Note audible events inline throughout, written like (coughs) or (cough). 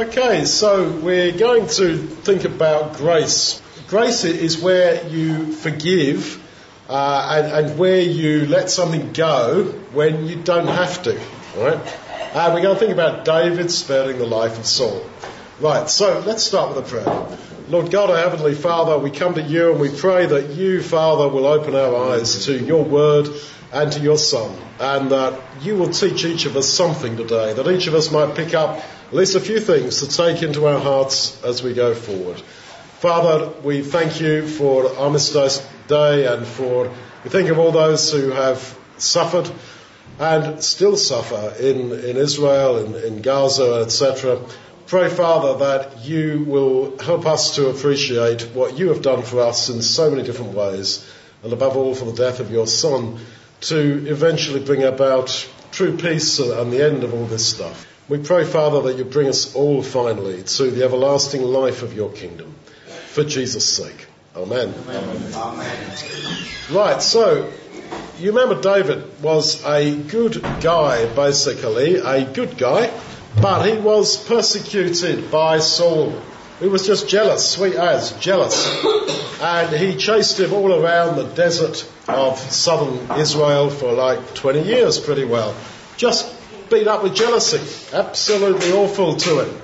Okay, so we're going to think about grace. Grace is where you forgive uh, and, and, where you let something go when you don't have to. Right? Uh, we're going to think about David sparing the life of Saul. Right, so let's start with a prayer. Lord God, our Heavenly Father, we come to you and we pray that you, Father, will open our eyes to your word and to your Son, and that you will teach each of us something today, that each of us might pick up at least a few things to take into our hearts as we go forward. Father, we thank you for Armistice Day and for, we think of all those who have suffered and still suffer in, in Israel, in, in Gaza, etc. Pray, Father, that you will help us to appreciate what you have done for us in so many different ways, and above all for the death of your Son, to eventually bring about true peace and the end of all this stuff. We pray, Father, that you bring us all finally to the everlasting life of your kingdom. For Jesus' sake. Amen. Amen. Amen. Right, so you remember David was a good guy, basically, a good guy but he was persecuted by Saul, who was just jealous, sweet as, jealous. And he chased him all around the desert of southern Israel for like 20 years pretty well. Just beat up with jealousy. Absolutely awful to him.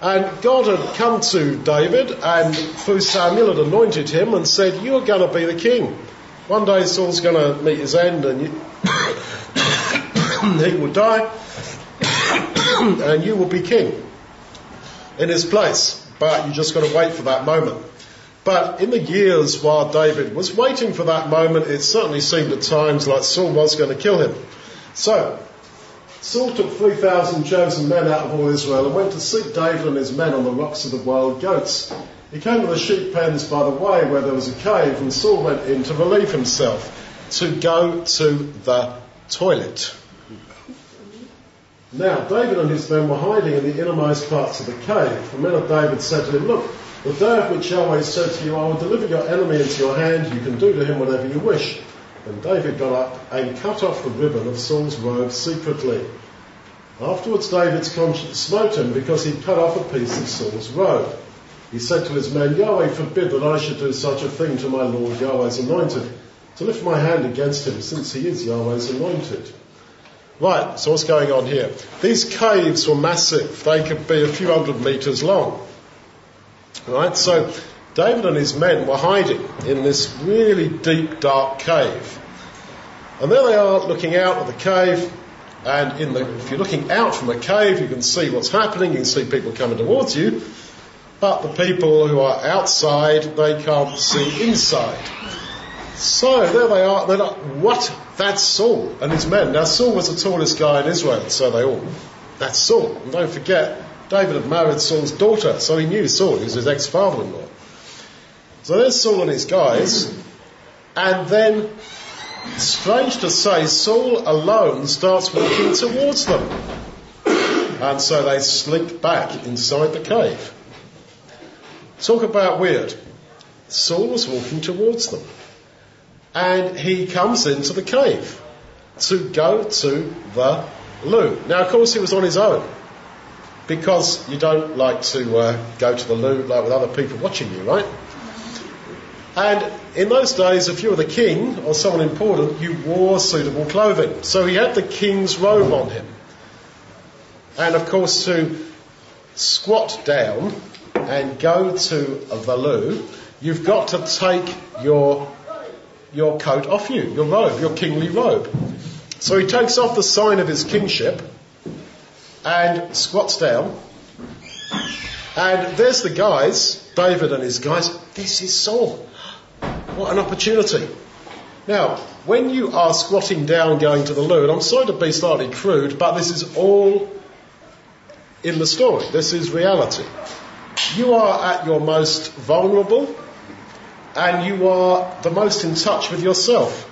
And God had come to David and through Samuel had anointed him and said, you're going to be the king. One day Saul's going to meet his end and (coughs) he will die (coughs) and you will be king in his place. But you just got to wait for that moment. But in the years while David was waiting for that moment, it certainly seemed at times like Saul was going to kill him. So, Saul took 3,000 chosen men out of all Israel and went to seek David and his men on the rocks of the wild goats. He came to the sheep pens by the way where there was a cave and Saul went in to relieve himself, to go to the toilet. Now, David and his men were hiding in the innermost parts of the cave. The men of David said to him, Look, the day of which Yahweh said to you, I will deliver your enemy into your hand, you can do to him whatever you wish. Then David got up and cut off the ribbon of Saul's robe secretly. Afterwards, David's conscience smote him because he'd cut off a piece of Saul's robe. He said to his men, Yahweh forbid that I should do such a thing to my Lord Yahweh's anointed, to lift my hand against him, since he is Yahweh's anointed. Right, so what's going on here? These caves were massive. They could be a few hundred metres long. Right, so David and his men were hiding in this really deep, dark cave. And there they are looking out of the cave. And in the, if you're looking out from a cave, you can see what's happening. You can see people coming towards you. But the people who are outside, they can't see inside. So there they are. They're like, what? That's Saul and his men. Now Saul was the tallest guy in Israel, so they all, that's Saul. And don't forget, David had married Saul's daughter, so he knew Saul. He was his ex-father-in-law. So there's Saul and his guys. And then, strange to say, Saul alone starts walking towards them. And so they slink back inside the cave. Talk about weird. Saul was walking towards them and he comes into the cave to go to the loo. Now, of course, he was on his own because you don't like to uh, go to the loo like with other people watching you, right? And in those days, if you were the king or someone important, you wore suitable clothing. So he had the king's robe on him. And of course, to squat down and go to the loo, you've got to take your your coat off you, your robe, your kingly robe. So he takes off the sign of his kingship and squats down. And there's the guys, David and his guys. This is Saul. What an opportunity. Now, when you are squatting down going to the loo, and I'm sorry to be slightly crude, but this is all in the story. This is reality. You are at your most vulnerable, and you are the most in touch with yourself.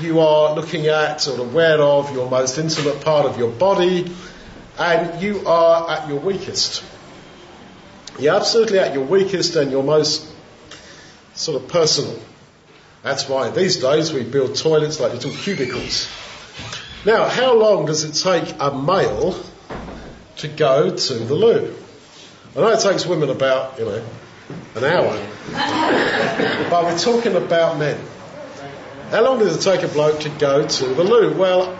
You are looking at or aware of your most intimate part of your body, and you are at your weakest. You're absolutely at your weakest and your most sort of personal. That's why these days we build toilets like little cubicles. Now, how long does it take a male to go to the loo. I know it takes women about, you know, an hour, (laughs) but we're talking about men. How long does it take a bloke to go to the loo? Well,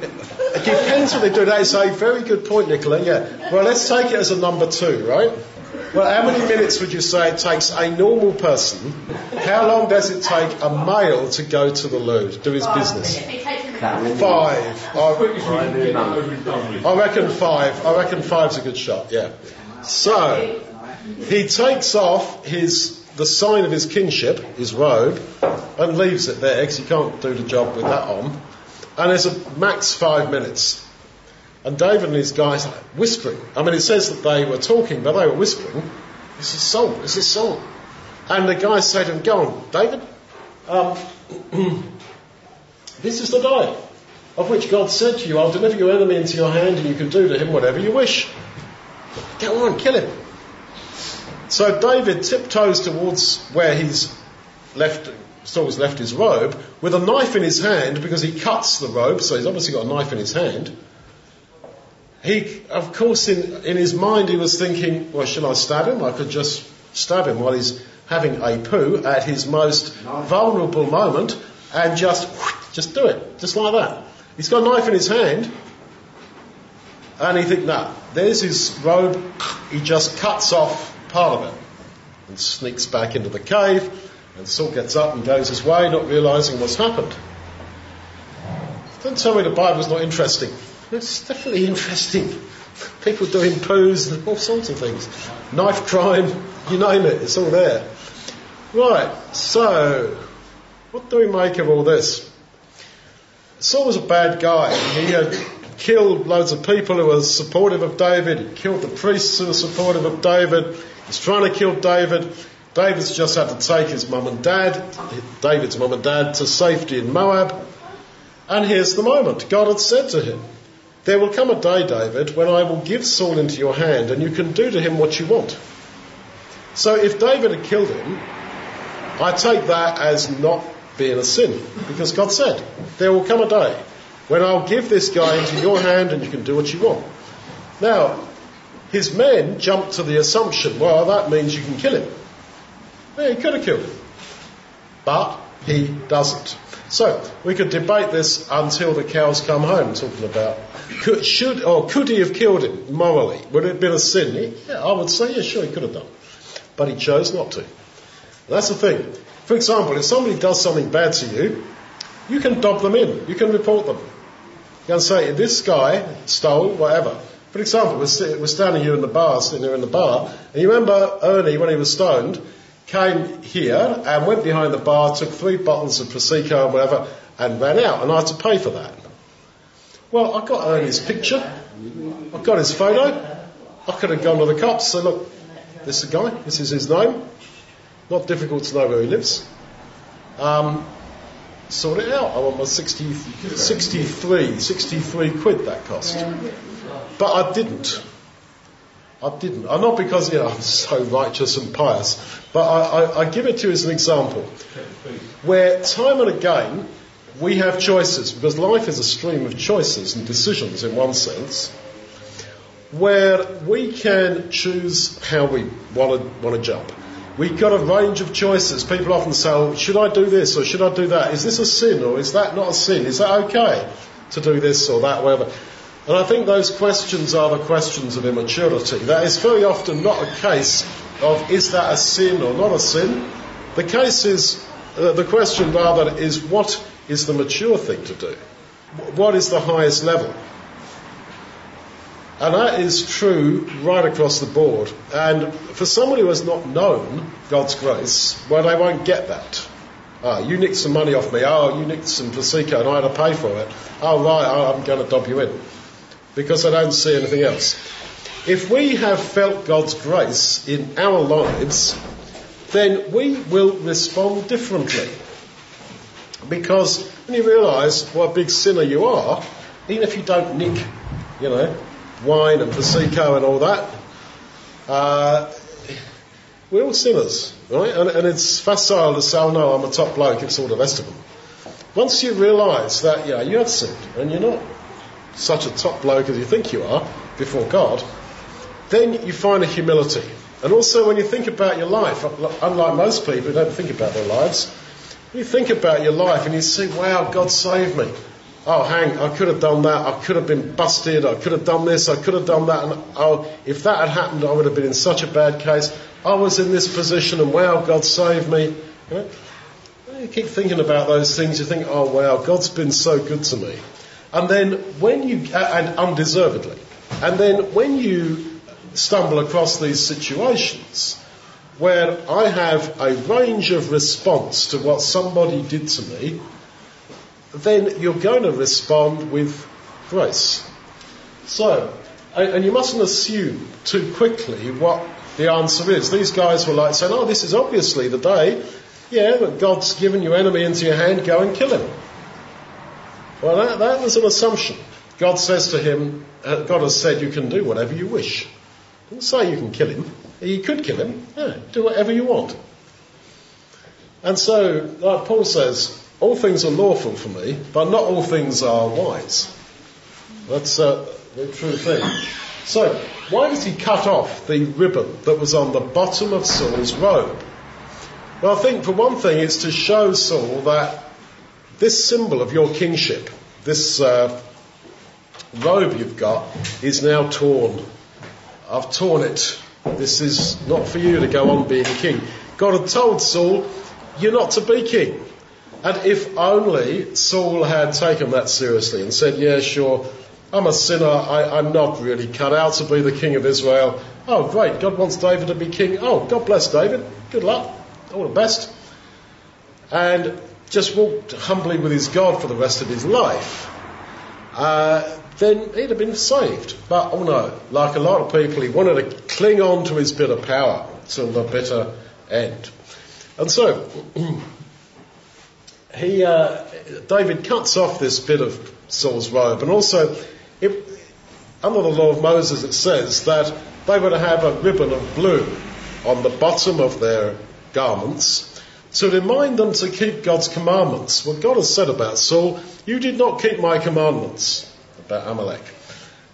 it depends what they do. That is a very good point, Nicola. Yeah. Well, let's take it as a number two, right? Well, how many minutes would you say it takes a normal person? How long does it take a male to go to the loo, do his business? Five. I, I reckon five. I reckon five's a good shot, yeah. So, he takes off his the sign of his kinship, his robe, and leaves it there because he can't do the job with that on. And there's a max five minutes. And David and his guys are whispering. I mean, it says that they were talking, but they were whispering. This is Saul, this is Saul. And the guys say to him, Go on, David, um, (clears throat) this is the day of which God said to you, I'll deliver your enemy into your hand and you can do to him whatever you wish. Go on, kill him. So David tiptoes towards where he's left, Saul's left his robe with a knife in his hand because he cuts the robe, so he's obviously got a knife in his hand. He, of course, in, in his mind, he was thinking, well, shall I stab him? I could just stab him while he's having a poo at his most vulnerable moment and just, just do it, just like that. He's got a knife in his hand and he thinks, nah, there's his robe. He just cuts off part of it and sneaks back into the cave. And Saul gets up and goes his way, not realizing what's happened. Don't tell me the Bible's not interesting. It's definitely interesting. People doing poos and all sorts of things. Knife crime, you name it, it's all there. Right, so, what do we make of all this? Saul was a bad guy. He had killed loads of people who were supportive of David. He killed the priests who were supportive of David. He's trying to kill David. David's just had to take his mum and dad, David's mum and dad, to safety in Moab. And here's the moment. God had said to him, There will come a day, David, when I will give Saul into your hand and you can do to him what you want. So if David had killed him, I take that as not being a sin, because God said, There will come a day when I'll give this guy into your hand and you can do what you want. Now, his men jumped to the assumption, well, that means you can kill him. Yeah, he could have killed him. But he doesn't. So, we could debate this until the cows come home, talking about could, should or could he have killed him morally? Would it have been a sin? Yeah, I would say, yeah, sure, he could have done. But he chose not to. That's the thing. For example, if somebody does something bad to you, you can dob them in. You can report them. You can say, this guy stole whatever. For example, we're, we're standing here in the bar, sitting here in the bar, and you remember Ernie, when he was stoned, came here and went behind the bar, took three bottles of Prosecco and whatever, and ran out, and I had to pay for that. Well, I got Ernie's picture, I got his photo, I could have gone to the cops and said, look, this is the guy, this is his name, not difficult to know where he lives. Um, sort it out. I want my 60, 63, 63 quid that cost. But I didn't. I didn't. I'm not because you know I'm so righteous and pious, but I, I, I give it to you as an example, where time and again we have choices because life is a stream of choices and decisions in one sense, where we can choose how we want to want to jump. We've got a range of choices. People often say, well, should I do this or should I do that? Is this a sin or is that not a sin? Is that okay to do this or that, whatever? And I think those questions are the questions of immaturity. That is very often not a case of is that a sin or not a sin. The case is, uh, the question rather is what is the mature thing to do? What is the highest level? And that is true right across the board. And for somebody who has not known God's grace, well, they won't get that. Ah, you nicked some money off me. Oh, you nicked some Prosecco and I had to pay for it. Oh, right, I'm going to dob you in. Because I don't see anything else. If we have felt God's grace in our lives, then we will respond differently. Because when you realise what a big sinner you are, even if you don't nick, you know, wine and Prosecco and all that. Uh, we're all sinners, right? And, and, it's facile to say, oh no, I'm a top bloke, it's all the rest of them. Once you realise that, yeah, you have sinned and you're not such a top bloke as you think you are before God, then you find a humility. And also when you think about your life, unlike most people who don't think about their lives, you think about your life and you see, wow, God saved me. Oh, hang, I could have done that. I could have been busted. I could have done this. I could have done that. And oh, if that had happened, I would have been in such a bad case. I was in this position and wow, God saved me. You, know? you keep thinking about those things. You think, oh wow, God's been so good to me. And then when you, uh, and undeservedly, and then when you stumble across these situations, where I have a range of response to what somebody did to me, then you're going to respond with grace. So, and you mustn't assume too quickly what the answer is. These guys were like saying, oh, this is obviously the day, yeah, that God's given your enemy into your hand, go and kill him. Well, that, was an assumption. God says to him, uh, God has said you can do whatever you wish. He didn't say you can kill him. You could kill him. Yeah, do whatever you want. And so, like Paul says, all things are lawful for me, but not all things are wise. That's uh, the true thing. So, why does he cut off the ribbon that was on the bottom of Saul's robe? Well, I think for one thing it's to show Saul that this symbol of your kingship, this uh, robe you've got, is now torn. I've torn it. This is not for you to go on being king. God had told Saul, you're not to be king. And if only Saul had taken that seriously and said, yeah, sure, I'm a sinner, I, am not really cut out to be the king of Israel. Oh, great, God wants David to be king. Oh, God bless David. Good luck. All the best. And just walked humbly with his God for the rest of his life. Uh, then he'd have been saved. But oh no, like a lot of people, he wanted to cling on to his bit of power till the bitter end. And so, (clears throat) he, uh, David cuts off this bit of Saul's robe, and also, it, under the law of Moses, it says that they were to have a ribbon of blue on the bottom of their garments to remind them to keep God's commandments. What God has said about Saul, you did not keep my commandments about Amalek.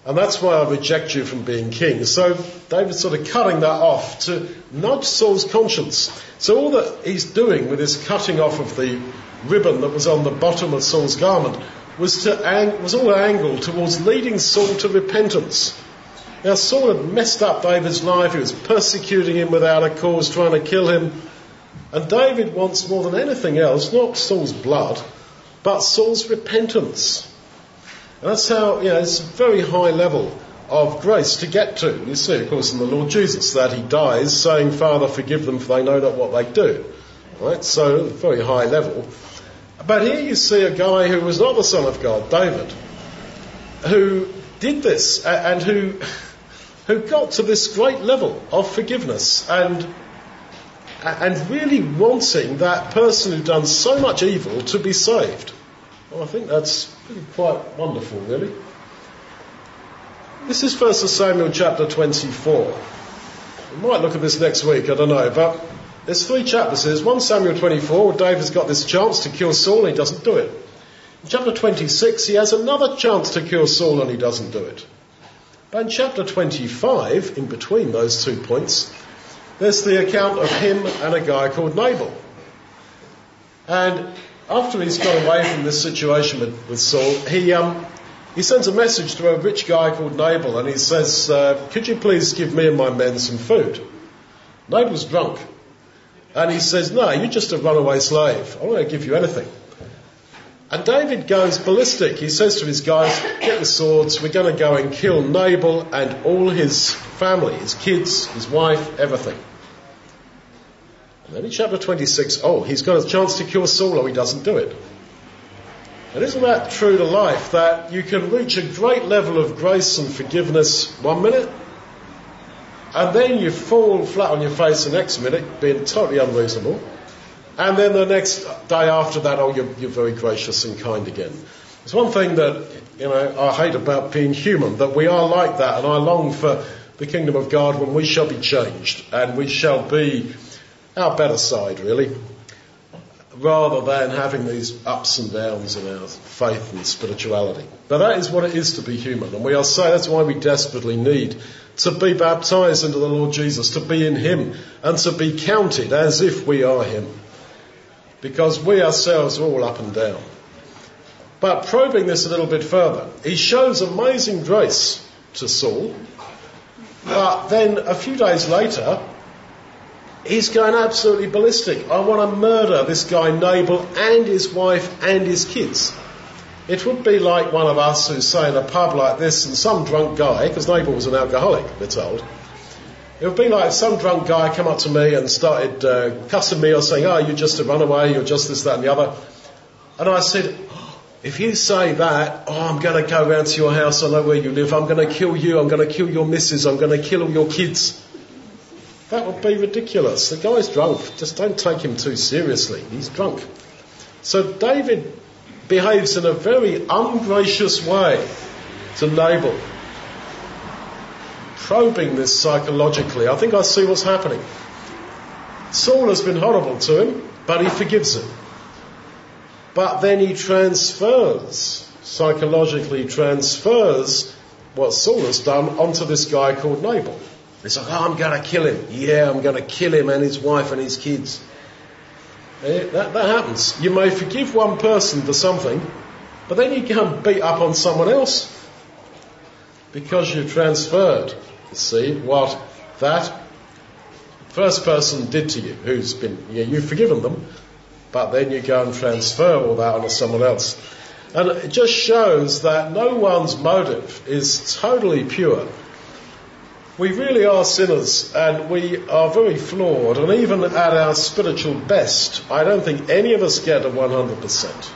And that's why I reject you from being king. So David's sort of cutting that off to nudge Saul's conscience. So all that he's doing with his cutting off of the ribbon that was on the bottom of Saul's garment was to ang- was all angled towards leading Saul to repentance. Now Saul had messed up David's life. He was persecuting him without a cause, trying to kill him. And David wants more than anything else, not Saul's blood, but Saul's repentance. And that's how, you know, it's a very high level of grace to get to. You see, of course, in the Lord Jesus that he dies saying, Father, forgive them for they know not what they do. Right? So, very high level. But here you see a guy who was not the Son of God, David, who did this and who, who got to this great level of forgiveness and, and really wanting that person who'd done so much evil to be saved. Well, I think that's really quite wonderful, really. This is 1 Samuel chapter 24. We might look at this next week, I don't know, but there's three chapters. There's 1 Samuel 24 where David's got this chance to kill Saul and he doesn't do it. In chapter 26 he has another chance to kill Saul and he doesn't do it. But in chapter 25, in between those two points, there's the account of him and a guy called Nabal. And after he's got away from this situation with, with Saul, he, um, he sends a message to a rich guy called Nabal and he says, uh, Could you please give me and my men some food? Nabal's drunk. And he says, No, you're just a runaway slave. I'm going to give you anything. And David goes ballistic. He says to his guys, Get the swords, we're going to go and kill Nabal and all his family, his kids, his wife, everything. And then in chapter 26, oh, he's got a chance to cure Saul, or he doesn't do it. And isn't that true to life? That you can reach a great level of grace and forgiveness one minute, and then you fall flat on your face the next minute, being totally unreasonable, and then the next day after that, oh, you're, you're very gracious and kind again. It's one thing that, you know, I hate about being human, that we are like that, and I long for the kingdom of God when we shall be changed, and we shall be our better side, really. rather than having these ups and downs in our faith and spirituality. But that is what it is to be human. And we are saying that's why we desperately need to be baptized into the Lord Jesus, to be in Him, and to be counted as if we are Him. Because we ourselves are all up and down. But probing this a little bit further, he shows amazing grace to Saul, but then a few days later, he's going absolutely ballistic. I want to murder this guy Nabal and his wife and his kids. It would be like one of us who's say in a pub like this and some drunk guy, because Nabal was an alcoholic, we're told. It would be like some drunk guy come up to me and started uh, cussing me or saying, oh, you're just a runaway, you're just this, that and the other. And I said, if you say that, oh, I'm going to go round to your house, I know where you live, I'm going to kill you, I'm going to kill your missus, I'm going to kill all your kids. That would be ridiculous. The guy's drunk. Just don't take him too seriously. He's drunk. So David behaves in a very ungracious way to Nabal, probing this psychologically. I think I see what's happening. Saul has been horrible to him, but he forgives him. But then he transfers, psychologically transfers what Saul has done onto this guy called Nabal. It's like, oh, I'm going to kill him. Yeah, I'm going to kill him and his wife and his kids. Eh, that, that happens. You may forgive one person for something, but then you go and beat up on someone else because you've transferred, you see, what that first person did to you, who's been, yeah, you've forgiven them, but then you go and transfer all that onto someone else. And it just shows that no one's motive is totally pure we really are sinners and we are very flawed, and even at our spiritual best, I don't think any of us get a 100%.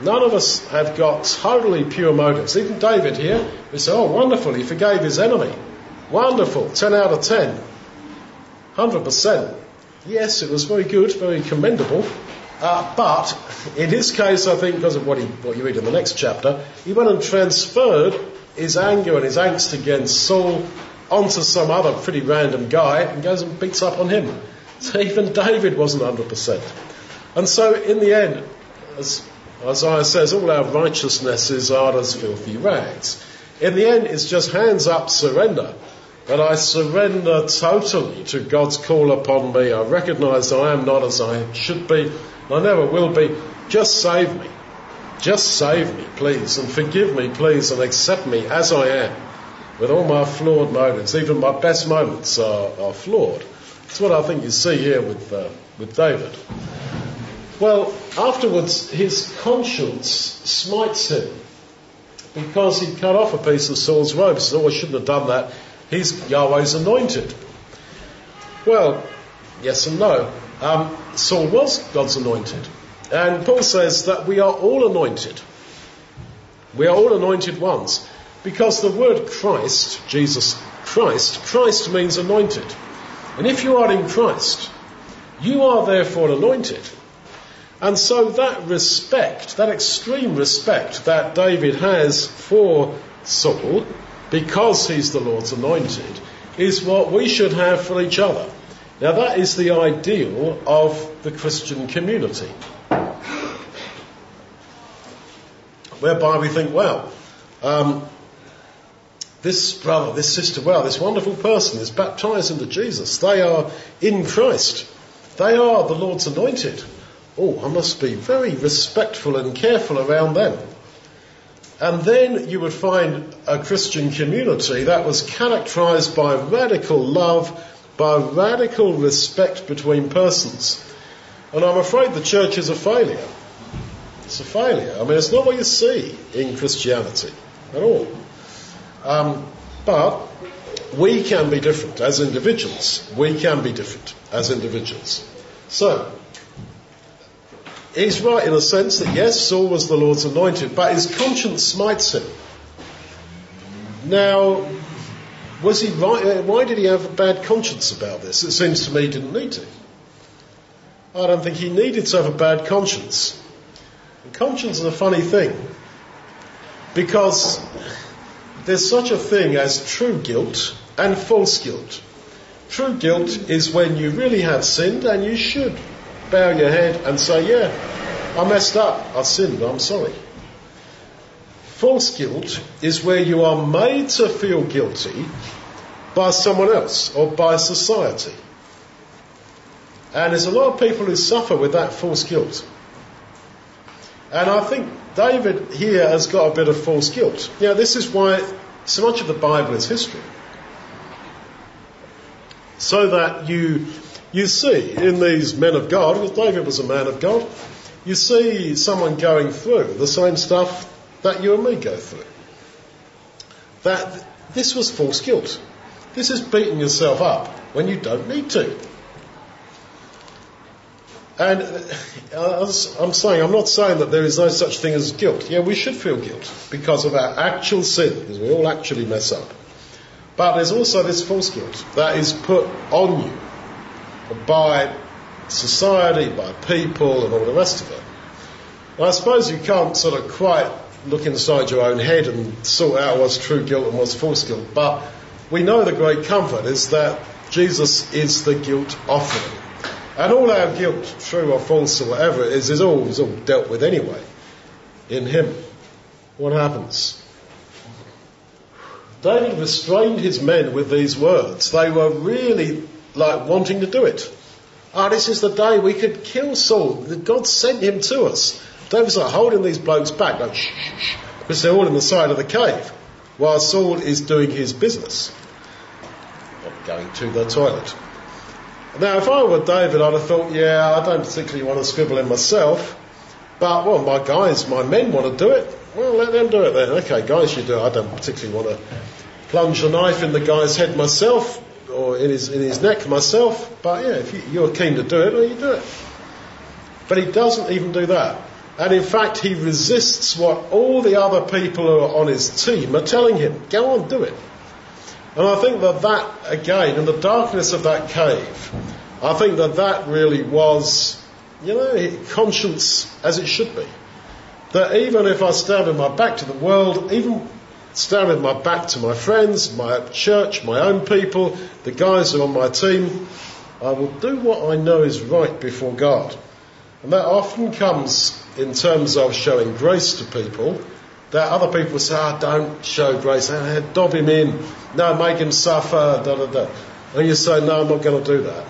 None of us have got totally pure motives. Even David here, we say, oh, wonderful, he forgave his enemy. Wonderful, 10 out of 10. 100%. Yes, it was very good, very commendable. Uh, but in his case, I think, because of what, he, what you read in the next chapter, he went and transferred his anger and his angst against Saul onto some other pretty random guy and goes and beats up on him. (laughs) So even David wasn't 100%. And so in the end, as Isaiah says, all our righteousnesses are as filthy rags. In the end, it's just hands up surrender. And I surrender totally to God's call upon me. I recognize I am not as I should be. I never will be. Just save me. Just save me, please, and forgive me, please, and accept me as I am with all my flawed motives, even my best moments are, are flawed. That's what I think you see here with, uh, with David. Well, afterwards, his conscience smites him because he cut off a piece of Saul's robe. He says, Oh, I shouldn't have done that. He's Yahweh's anointed. Well, yes and no. Um, Saul was God's anointed. And Paul says that we are all anointed. We are all anointed ones. Because the word Christ, Jesus Christ, Christ means anointed. And if you are in Christ, you are therefore anointed. And so that respect, that extreme respect that David has for Saul, because he's the Lord's anointed, is what we should have for each other. Now that is the ideal of the Christian community. Whereby we think, well, um, this brother, this sister, well, this wonderful person is baptized into Jesus. They are in Christ. They are the Lord's anointed. Oh, I must be very respectful and careful around them. And then you would find a Christian community that was characterized by radical love, by radical respect between persons. And I'm afraid the church is a failure. It's a failure. I mean, it's not what you see in Christianity at all. Um, but we can be different as individuals. We can be different as individuals. So, he's right in a sense that yes, Saul was the Lord's anointed, but his conscience smites him. Now, was he right? Uh, why did he have a bad conscience about this? It seems to me he didn't need to. I don't think he needed to have a bad conscience. And conscience is a funny thing because there's such a thing as true guilt and false guilt. True guilt is when you really have sinned and you should bow your head and say, yeah, I messed up, I sinned, I'm sorry. False guilt is where you are made to feel guilty by someone else or by society. And there's a lot of people who suffer with that false guilt. And I think David here has got a bit of false guilt. Now, this is why so much of the Bible is history. So that you, you see in these men of God, because David was a man of God, you see someone going through the same stuff that you and me go through. That this was false guilt. This is beating yourself up when you don't need to. And uh, I'm saying, I'm not saying that there is no such thing as guilt. Yeah, we should feel guilt because of our actual sin, because we all actually mess up. But there's also this false guilt that is put on you by society, by people, and all the rest of it. And I suppose you can't sort of quite look inside your own head and sort out what's true guilt and what's false guilt, but we know the great comfort is that Jesus is the guilt offering. And all our guilt, true or false or whatever it is, is all, is all dealt with anyway in Him. What happens? David restrained his men with these words. They were really like wanting to do it. Ah, oh, this is the day we could kill Saul. God sent him to us. David's like holding these blokes back, like shh, shh, shh, because they're all in the side of the cave, while Saul is doing his business, going to the toilet. Now, if I were David, I'd have thought, yeah, I don't particularly want to scribble in myself, but, well, my guys, my men want to do it. Well, let them do it then. Okay, guys, you do it. I don't particularly want to plunge the knife in the guy's head myself, or in his, in his neck myself, but yeah, if you, are keen to do it, well, you do it. But he doesn't even do that. And in fact, he resists what all the other people who are on his team are telling him. Go on, do it. And I think that that, again, in the darkness of that cave, I think that that really was, you know, conscience as it should be. That even if I stand with my back to the world, even stand with my back to my friends, my church, my own people, the guys who are on my team, I will do what I know is right before God. And that often comes in terms of showing grace to people that other people say, oh, don't show grace, oh, dob him in, no, make him suffer, da da da. And you say, no, I'm not going to do that.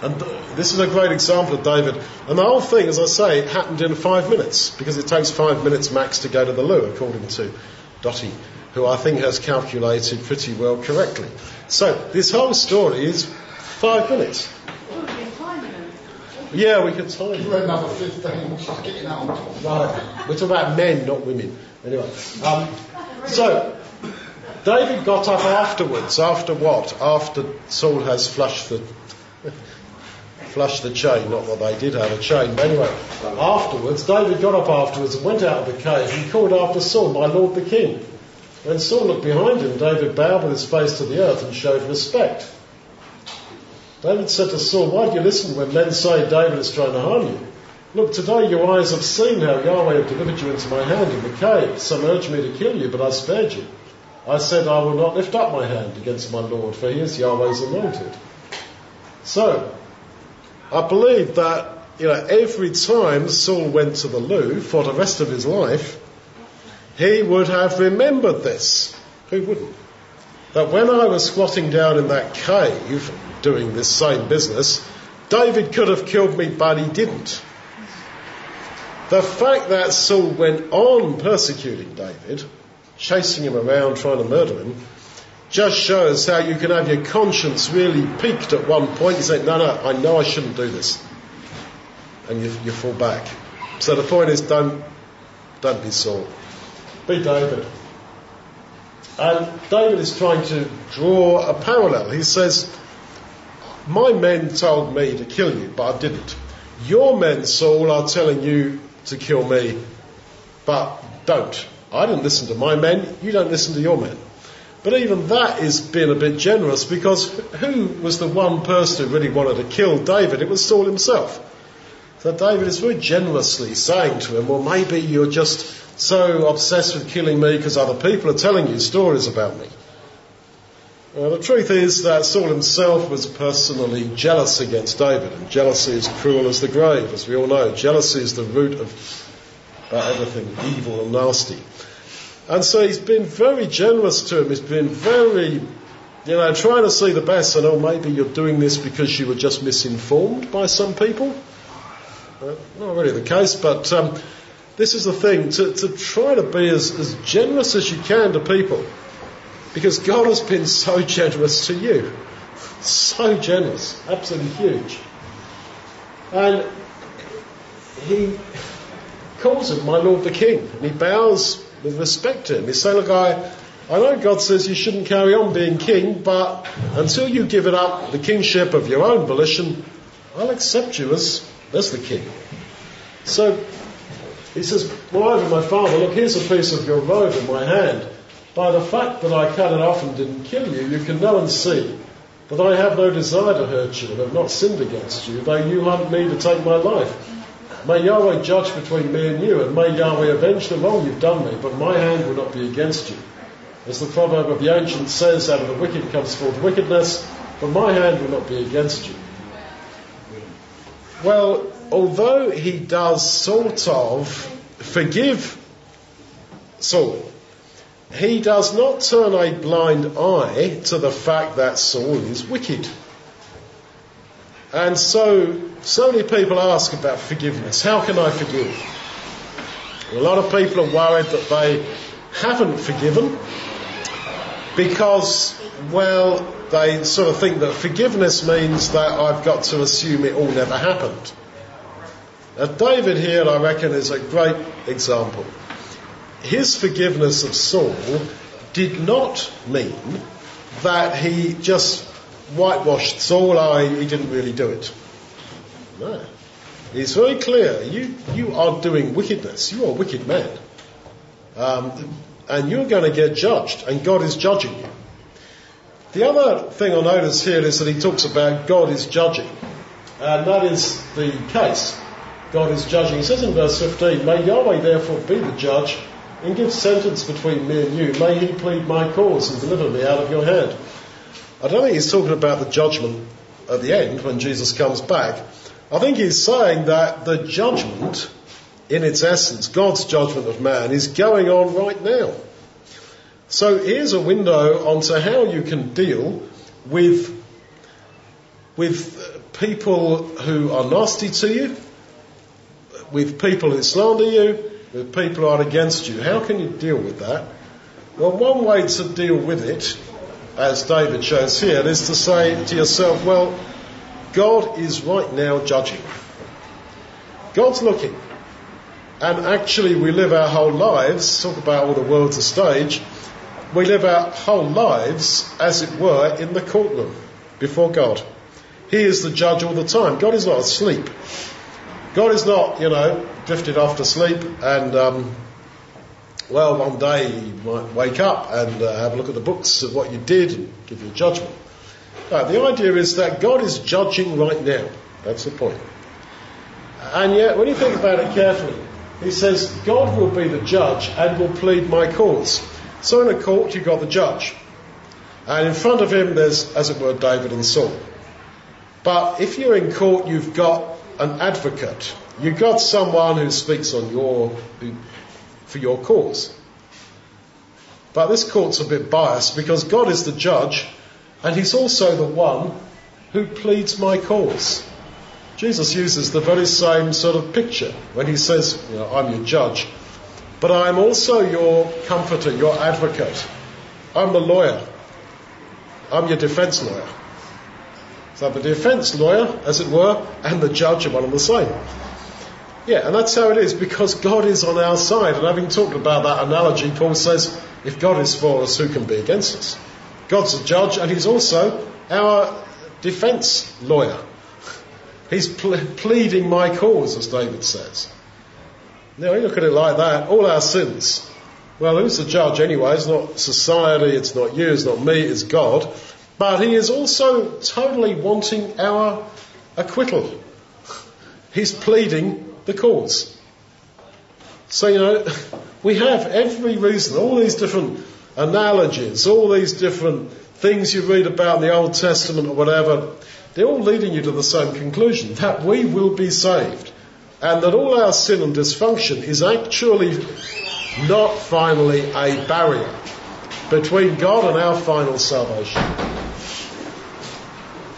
And this is a great example of David. And the whole thing, as I say, happened in five minutes, because it takes five minutes max to go to the loo, according to Dottie, who I think has calculated pretty well correctly. So this whole story is five minutes. Yeah, we could time. You another 15, just getting out. Right. We're talking about men, not women. Anyway. Um, so, David got up afterwards. After what? After Saul has flushed the (laughs) flushed the chain. Not that they did have a chain, but anyway. Afterwards, David got up afterwards and went out of the cave and called after Saul, "My lord the king." When Saul looked behind him, David bowed with his face to the earth and showed respect. David said to Saul, Why do you listen when men say David is trying to harm you? Look, today your eyes have seen how Yahweh have delivered you into my hand in the cave. Some urged me to kill you, but I spared you. I said, I will not lift up my hand against my Lord, for he is Yahweh's anointed. So, I believe that, you know, every time Saul went to the loo for the rest of his life, he would have remembered this. Who wouldn't? That when I was squatting down in that cave, doing this same business, David could have killed me, but he didn't. The fact that Saul went on persecuting David, chasing him around, trying to murder him, just shows how you can have your conscience really piqued at one point and say, no, no, I know I shouldn't do this. And you, you fall back. So the point is, don't, don't be Saul. Be David. And David is trying to draw a parallel. He says, my men told me to kill you, but I didn't. Your men, Saul, are telling you to kill me, but don't. I didn't listen to my men, you don't listen to your men. But even that is being a bit generous because who was the one person who really wanted to kill David? It was Saul himself. So David is very generously saying to him, well, maybe you're just so obsessed with killing me because other people are telling you stories about me. Uh, the truth is that Saul himself was personally jealous against David, and jealousy is cruel as the grave, as we all know. Jealousy is the root of uh, everything evil and nasty. And so he's been very generous to him. He's been very, you know, trying to see the best. And oh, maybe you're doing this because you were just misinformed by some people. Uh, not really the case, but um, this is the thing to, to try to be as, as generous as you can to people because God has been so generous to you. So generous. Absolutely huge. And he calls him my Lord the King. And he bows with respect to him. He's saying, look, I, I know God says you shouldn't carry on being king, but until you give it up, the kingship of your own volition, I'll accept you as, as the king. So he says, Moreover, my father, look, here's a piece of your robe in my hand. By the fact that I cut it off and didn't kill you, you can know and see that I have no desire to hurt you and have not sinned against you, though you hunt me to take my life. May Yahweh judge between me and you, and may Yahweh avenge the wrong you've done me, but my hand will not be against you. As the proverb of the ancient says, out of the wicked comes forth wickedness, but my hand will not be against you. Well, although he does sort of forgive Saul, he does not turn a blind eye to the fact that Saul is wicked. And so, so many people ask about forgiveness. How can I forgive? A lot of people are worried that they haven't forgiven because, well, they sort of think that forgiveness means that I've got to assume it all never happened. Now, David here, I reckon, is a great example his forgiveness of Saul did not mean that he just whitewashed Saul, oh, he didn't really do it. No. He's very clear. You, you are doing wickedness. You are a wicked man. Um, and you're going to get judged, and God is judging you. The other thing I notice here is that he talks about God is judging. And that is the case. God is judging. He says in verse 15, May Yahweh therefore be the judge and give sentence between me and you. May he plead my cause and deliver me out of your hand. I don't think he's talking about the judgment at the end when Jesus comes back. I think he's saying that the judgment, in its essence, God's judgment of man, is going on right now. So here's a window onto how you can deal with, with people who are nasty to you, with people who slander you, with people are against you. How can you deal with that? Well, one way to deal with it, as David shows here, is to say to yourself, well, God is right now judging. God's looking. And actually, we live our whole lives, talk about all the world's a stage, we live our whole lives, as it were, in the courtroom before God. He is the judge all the time. God is not asleep. God is not, you know, drifted off to sleep and, um, well, one day you might wake up and uh, have a look at the books of what you did and give you a judgment. the idea is that God is judging right now. That's the point. And yet, when you think about it carefully, he says, God will be the judge and will plead my cause. So in a court, you've got the judge. And in front of him, there's, as it were, David and Saul. But if you're in court, you've got an advocate. You've got someone who speaks on your, for your cause. But this court's a bit biased because God is the judge and He's also the one who pleads my cause. Jesus uses the very same sort of picture when He says, you know, I'm your judge, but I'm also your comforter, your advocate. I'm the lawyer. I'm your defense lawyer. So the defense lawyer, as it were, and the judge are one and the same. Yeah, and that's how it is because God is on our side. And having talked about that analogy, Paul says, if God is for us, who can be against us? God's a judge and he's also our defense lawyer. He's ple- pleading my cause, as David says. Now, you look at it like that, all our sins. Well, who's the judge anyway? It's not society, it's not you, it's not me, it's God. But he is also totally wanting our acquittal. He's pleading the cause. So, you know, we have every reason, all these different analogies, all these different things you read about in the Old Testament or whatever, they're all leading you to the same conclusion that we will be saved and that all our sin and dysfunction is actually not finally a barrier between God and our final salvation.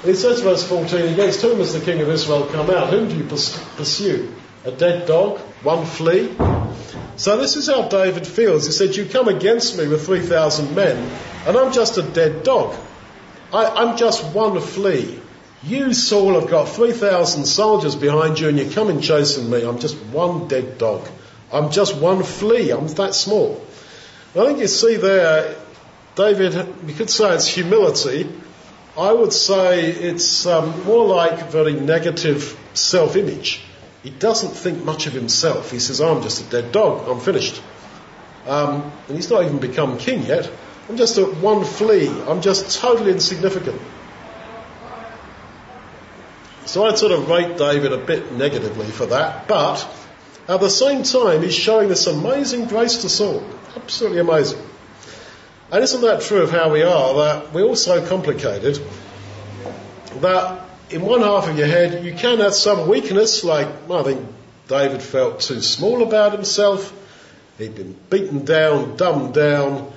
It says, verse 14, against whom has the king of Israel come out? Whom do you pursue? A dead dog? One flea? So this is how David feels. He said, You come against me with 3,000 men, and I'm just a dead dog. I, am just one flea. You, Saul, have got 3,000 soldiers behind you, and you're coming chasing me. I'm just one dead dog. I'm just one flea. I'm that small. I think you see there, David, you could say it's humility. I would say it's um, more like very negative self image. He doesn't think much of himself. He says, I'm just a dead dog. I'm finished. Um, and he's not even become king yet. I'm just a one flea. I'm just totally insignificant. So I'd sort of rate David a bit negatively for that. But at the same time, he's showing this amazing grace to Saul. Absolutely amazing. And isn't that true of how we are? That we're all so complicated that in one half of your head you can have some weakness, like I think David felt too small about himself. He'd been beaten down, dumbed down,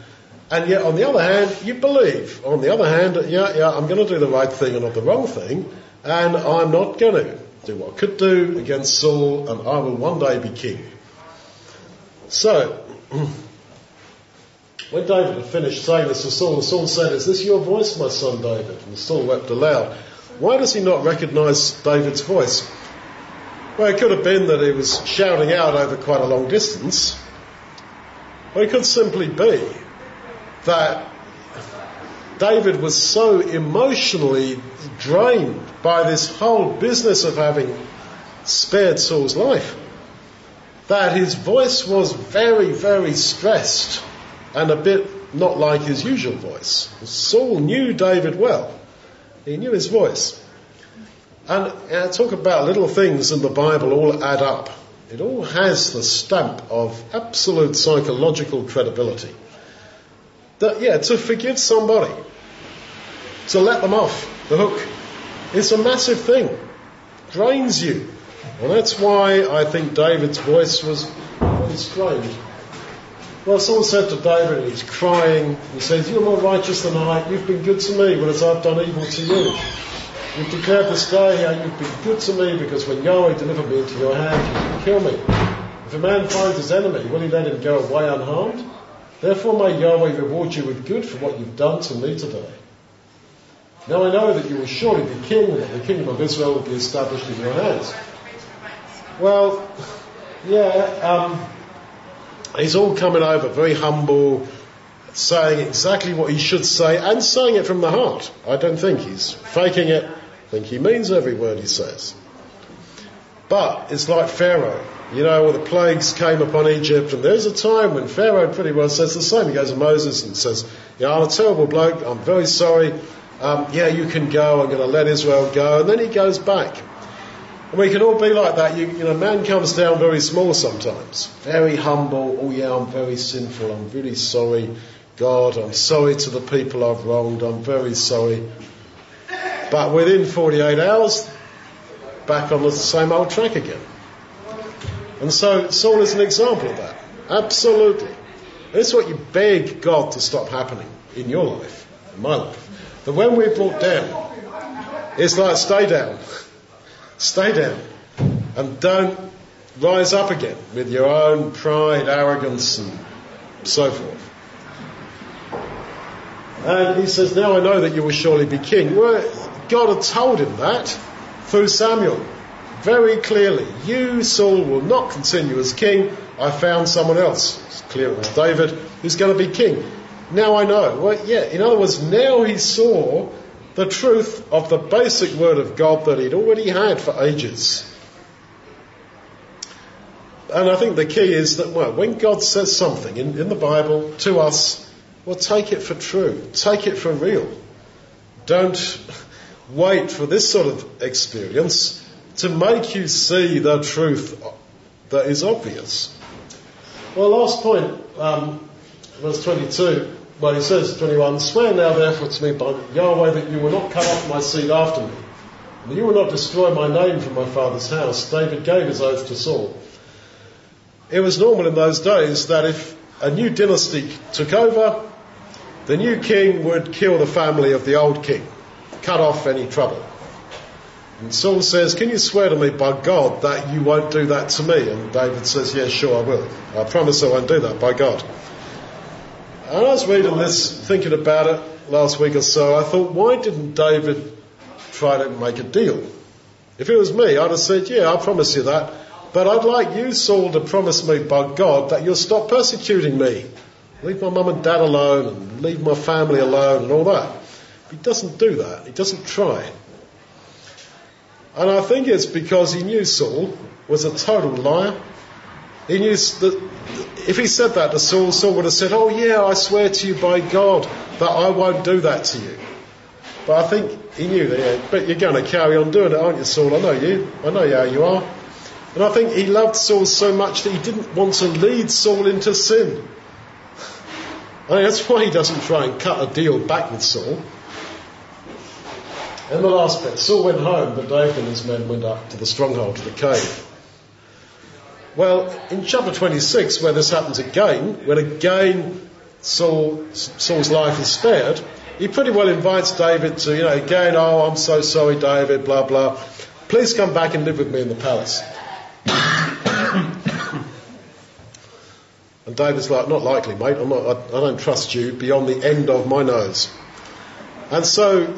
and yet on the other hand, you believe. On the other hand, yeah, yeah, I'm going to do the right thing and not the wrong thing, and I'm not going to do what I could do against Saul, and I will one day be king. So, (clears throat) when David had finished saying this to Saul, Saul said, Is this your voice, my son David? And Saul wept aloud. Why does he not recognize David's voice? Well, it could have been that he was shouting out over quite a long distance. Or it could simply be that David was so emotionally drained by this whole business of having spared Saul's life that his voice was very, very stressed and a bit not like his usual voice. Saul knew David well. He knew his voice. And I talk about little things in the Bible all add up. It all has the stamp of absolute psychological credibility. That, yeah, to forgive somebody, to let them off the hook, it's a massive thing. Drains you. And that's why I think David's voice was really strange. Well, someone said to David, and he's crying, he says, You're more righteous than I. You've been good to me, whereas I've done evil to you. You've declared this day how you've been good to me, because when Yahweh delivered me into your hand, you didn't kill me. If a man finds his enemy, will he let him go away unharmed? Therefore may Yahweh reward you with good for what you've done to me today. Now I know that you will surely be king, and that the kingdom of Israel will be established in your hands. Well, (laughs) yeah, um, He's all coming over very humble, saying exactly what he should say and saying it from the heart. I don't think he's faking it. I think he means every word he says. But it's like Pharaoh. You know, all the plagues came upon Egypt, and there's a time when Pharaoh pretty well says the same. He goes to Moses and says, "Yeah, I'm a terrible bloke. I'm very sorry. Um, yeah, you can go. I'm going to let Israel go." And then he goes back. And we can all be like that. You, you know, man comes down very small sometimes, very humble. Oh yeah, I'm very sinful. I'm really sorry, God. I'm sorry to the people I've wronged. I'm very sorry. But within 48 hours, back on the same old track again. And so Saul is an example of that. Absolutely. That's what you beg God to stop happening in your life, in my life. That when we're brought down, it's like stay down. Stay down and don't rise up again with your own pride, arrogance, and so forth. And he says, Now I know that you will surely be king. Well, God had told him that through Samuel very clearly. You, Saul, will not continue as king. I found someone else. It's clear it was David who's going to be king. Now I know. Well, yeah, in other words, now he saw the truth of the basic word of God that he'd already had for ages. And I think the key is that well, when God says something in, in the Bible to us, well, take it for true, take it for real. Don't (laughs) wait for this sort of experience to make you see the truth that is obvious. Well, last point, um, verse 22. Well, he says, 21, swear now therefore to me by Yahweh that you will not cut off my seed after me, and you will not destroy my name from my father's house. David gave his oath to Saul. It was normal in those days that if a new dynasty took over, the new king would kill the family of the old king, cut off any trouble. And Saul says, Can you swear to me by God that you won't do that to me? And David says, Yes, yeah, sure, I will. I promise I won't do that by God. And I was reading this, thinking about it last week or so. I thought, why didn't David try to make a deal? If it was me, I'd have said, Yeah, I promise you that. But I'd like you, Saul, to promise me by God that you'll stop persecuting me. Leave my mum and dad alone and leave my family alone and all that. He doesn't do that. He doesn't try. And I think it's because he knew Saul was a total liar. He knew that if he said that to Saul, Saul would have said, Oh, yeah, I swear to you by God that I won't do that to you. But I think he knew that, yeah, but you're going to carry on doing it, aren't you, Saul? I know you. I know how you are. And I think he loved Saul so much that he didn't want to lead Saul into sin. (laughs) I mean, that's why he doesn't try and cut a deal back with Saul. In the last bit, Saul went home, but David and his men went up to the stronghold, to the cave. Well, in chapter 26, where this happens again, when again Saul, Saul's life is spared, he pretty well invites David to, you know, again, oh, I'm so sorry, David, blah, blah. Please come back and live with me in the palace. and David's like, not likely, mate. I'm not, I, I don't trust you beyond the end of my nose. And so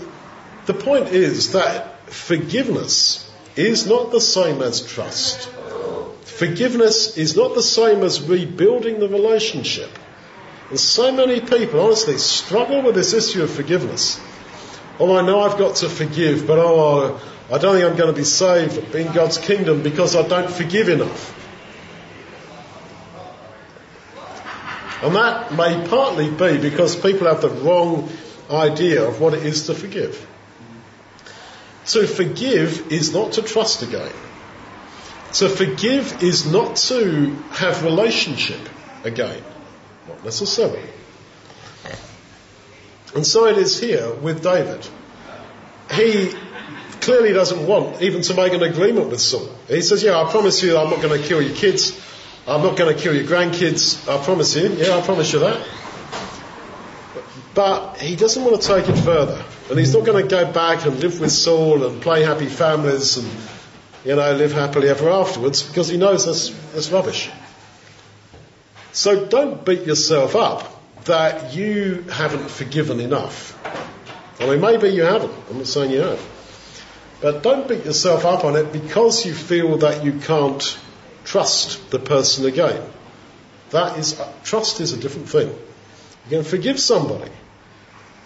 the point is that forgiveness is not the same as trust. Forgiveness is not the same as rebuilding the relationship. And so many people, honestly, struggle with this issue of forgiveness. Oh, I know I've got to forgive, but oh, I don't think I'm going to be saved in God's kingdom because I don't forgive enough. And that may partly be because people have the wrong idea of what it is to forgive. To forgive is not to trust again. To forgive is not to have relationship again. Not necessarily. And so it is here with David. He clearly doesn't want even to make an agreement with Saul. He says, yeah, I promise you I'm not going to kill your kids. I'm not going to kill your grandkids. I promise you. Yeah, I promise you that. But he doesn't want to take it further. And he's not going to go back and live with Saul and play happy families and you know, live happily ever afterwards because he knows that's, that's rubbish. So don't beat yourself up that you haven't forgiven enough. I mean, maybe you haven't. I'm not saying you have. But don't beat yourself up on it because you feel that you can't trust the person again. That is, uh, trust is a different thing. You can forgive somebody,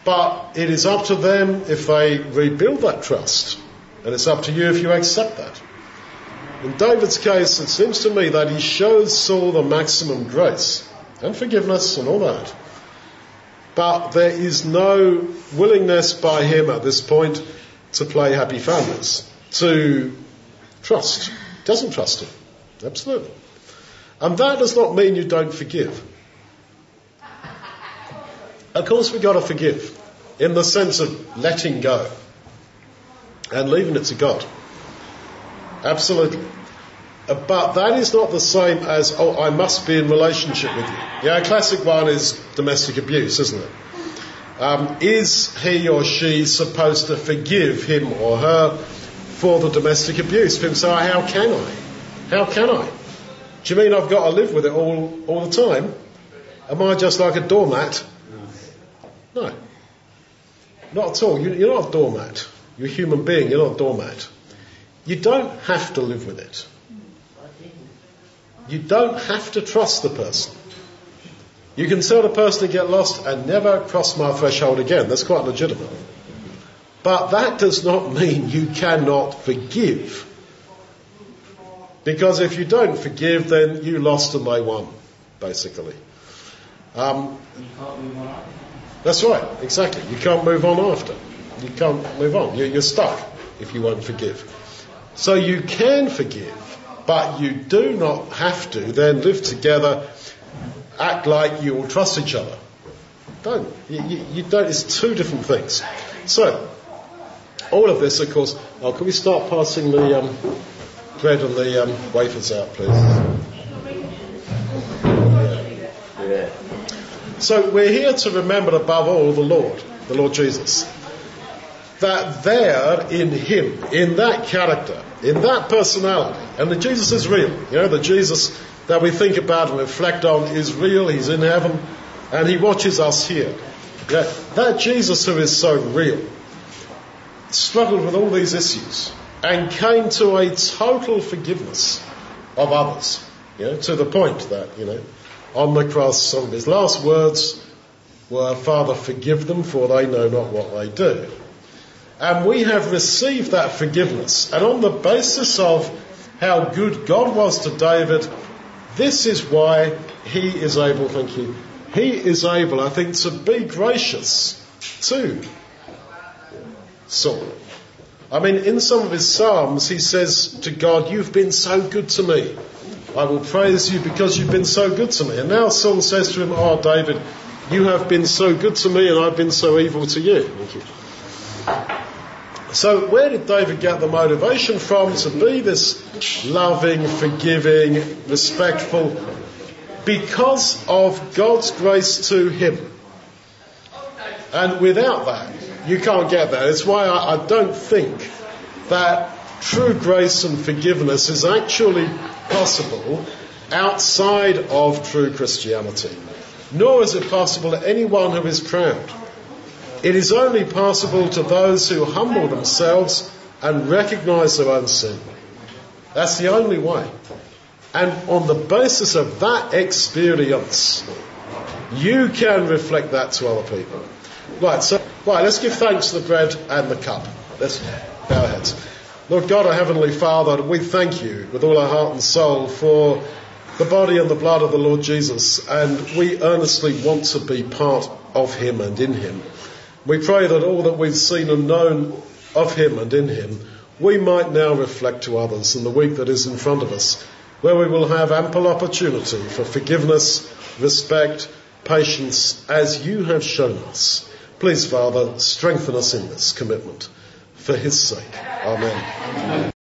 but it is up to them if they rebuild that trust. And it's up to you if you accept that. In David's case, it seems to me that he shows Saul the maximum grace and forgiveness and all that. But there is no willingness by him at this point to play happy families, to trust. Doesn't trust him. Absolutely. And that does not mean you don't forgive. Of course, we've got to forgive in the sense of letting go and leaving it to God. Absolutely. Uh, but that is not the same as, oh, I must be in relationship with you. Yeah, a classic one is domestic abuse, isn't it? Um, is he or she supposed to forgive him or her for the domestic abuse? People say, oh, how can I? How can I? Do you mean I've got to live with it all, all the time? Am I just like a doormat? No. Not at all. You're not a doormat. You're a human being, you're not a doormat. You don't have to live with it. You don't have to trust the person. You can tell the person to get lost and never cross my threshold again. That's quite legitimate. But that does not mean you cannot forgive. Because if you don't forgive, then you lost and they won, basically. Um, that's right, exactly. You can't move on after. You can't move on. You're stuck if you won't forgive. So you can forgive, but you do not have to then live together, act like you will trust each other. Don't. You, you, you don't. It's two different things. So, all of this, of course. Oh, can we start passing the um, bread and the um, wafers out, please? Yeah. So we're here to remember above all the Lord, the Lord Jesus. That there in Him, in that character, in that personality, and that Jesus is real. You know, the Jesus that we think about and reflect on is real. He's in heaven, and He watches us here. Yeah, that Jesus who is so real struggled with all these issues and came to a total forgiveness of others. You know, to the point that, you know, on the cross, some of his last words were, Father, forgive them, for they know not what they do. And we have received that forgiveness. And on the basis of how good God was to David, this is why he is able, thank you, he is able, I think, to be gracious to Saul. I mean, in some of his Psalms, he says to God, You've been so good to me. I will praise you because you've been so good to me. And now Saul says to him, Oh, David, you have been so good to me and I've been so evil to you. So, where did David get the motivation from to be this loving, forgiving, respectful? Because of God's grace to him. And without that, you can't get there. It's why I, I don't think that true grace and forgiveness is actually possible outside of true Christianity. Nor is it possible to anyone who is proud. It is only possible to those who humble themselves and recognize their own sin. That's the only way. And on the basis of that experience, you can reflect that to other people. Right, so, right, let's give thanks to the bread and the cup. Let's bow our heads. Lord God, our Heavenly Father, we thank you with all our heart and soul for the body and the blood of the Lord Jesus, and we earnestly want to be part of Him and in Him. We pray that all that we've seen and known of Him and in Him, we might now reflect to others in the week that is in front of us, where we will have ample opportunity for forgiveness, respect, patience, as you have shown us. Please, Father, strengthen us in this commitment for his sake. Amen.